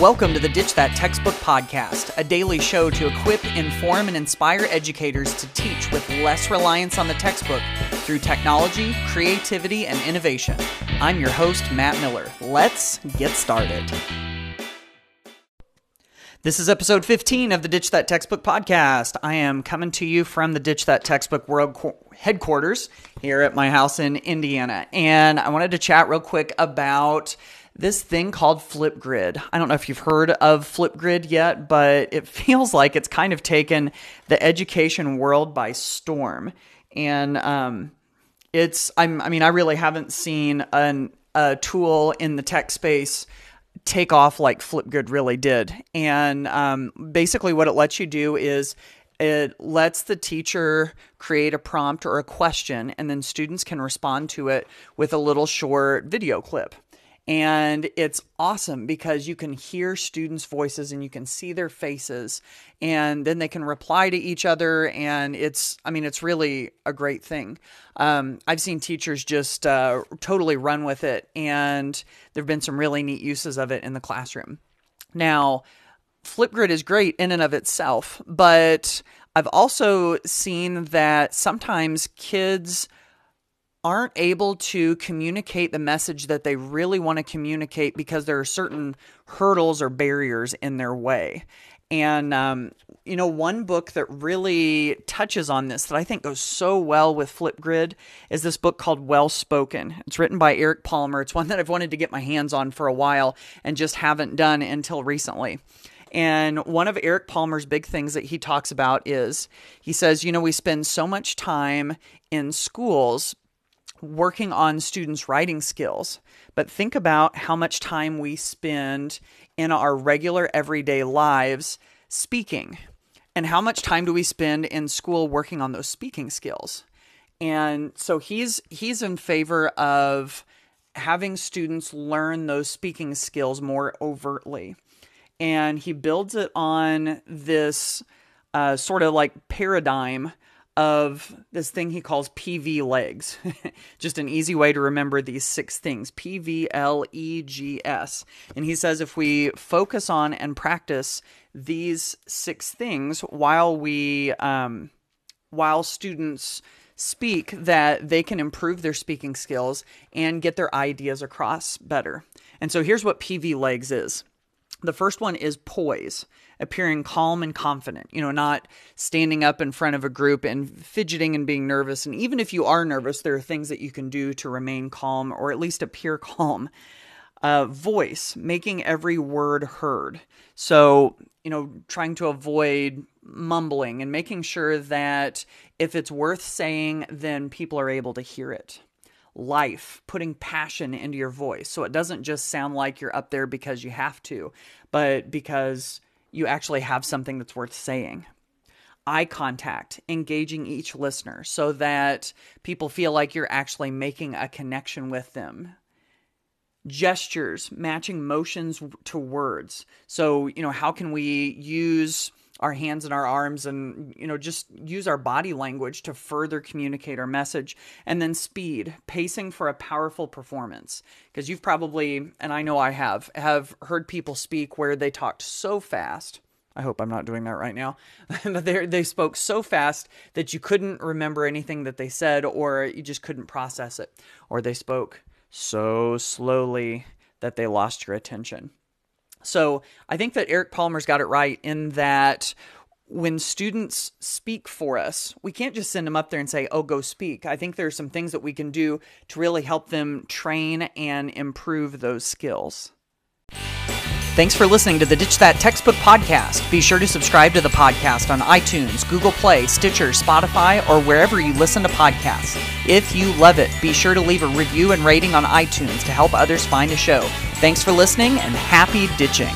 Welcome to the Ditch That Textbook Podcast, a daily show to equip, inform, and inspire educators to teach with less reliance on the textbook through technology, creativity, and innovation. I'm your host, Matt Miller. Let's get started. This is episode 15 of the Ditch That Textbook podcast. I am coming to you from the Ditch That Textbook World headquarters here at my house in Indiana. And I wanted to chat real quick about this thing called Flipgrid. I don't know if you've heard of Flipgrid yet, but it feels like it's kind of taken the education world by storm. And um, it's, I'm, I mean, I really haven't seen an, a tool in the tech space take off like Flipgrid really did. And um, basically, what it lets you do is it lets the teacher create a prompt or a question, and then students can respond to it with a little short video clip. And it's awesome because you can hear students' voices and you can see their faces, and then they can reply to each other. And it's, I mean, it's really a great thing. Um, I've seen teachers just uh, totally run with it, and there have been some really neat uses of it in the classroom. Now, Flipgrid is great in and of itself, but I've also seen that sometimes kids aren't able to communicate the message that they really want to communicate because there are certain hurdles or barriers in their way. And, um, you know, one book that really touches on this that I think goes so well with Flipgrid is this book called Well Spoken. It's written by Erik Palmer. It's one that I've wanted to get my hands on for a while and just haven't done until recently. And one of Erik Palmer's big things that he talks about is he says, you know, we spend so much time in schools working on students' writing skills, but think about how much time we spend in our regular everyday lives speaking. And how much time do we spend in school working on those speaking skills? And so he's he's in favor of having students learn those speaking skills more overtly. And he builds it on this uh, sort of like paradigm of this thing he calls PV legs. Just an easy way to remember these six things P V L E G S. And he says if we focus on and practice these six things while we, um, while students speak, that they can improve their speaking skills and get their ideas across better. And so here's what PV legs is. The first one is poise appearing calm and confident, you know, not standing up in front of a group and fidgeting and being nervous. And even if you are nervous, there are things that you can do to remain calm or at least appear calm. Uh, voice, making every word heard. So, you know, trying to avoid mumbling and making sure that if it's worth saying, then people are able to hear it life, putting passion into your voice. So it doesn't just sound like you're up there because you have to, but because you actually have something that's worth saying. Eye contact, engaging each listener so that people feel like you're actually making a connection with them. Gestures, matching motions to words. So, you know, how can we use our hands and our arms and you know just use our body language to further communicate our message and then speed pacing for a powerful performance because you've probably and I know I have have heard people speak where they talked so fast I hope I'm not doing that right now. they they spoke so fast that you couldn't remember anything that they said, or you just couldn't process it, or they spoke so slowly that they lost your attention. So I think that Erik Palmer's got it right in that when students speak for us, we can't just send them up there and say, oh, go speak. I think there are some things that we can do to really help them train and improve those skills. Thanks for listening to the Ditch That Textbook podcast. Be sure to subscribe to the podcast on iTunes, Google Play, Stitcher, Spotify, or wherever you listen to podcasts. If you love it, be sure to leave a review and rating on iTunes to help others find the show. Thanks for listening and happy ditching.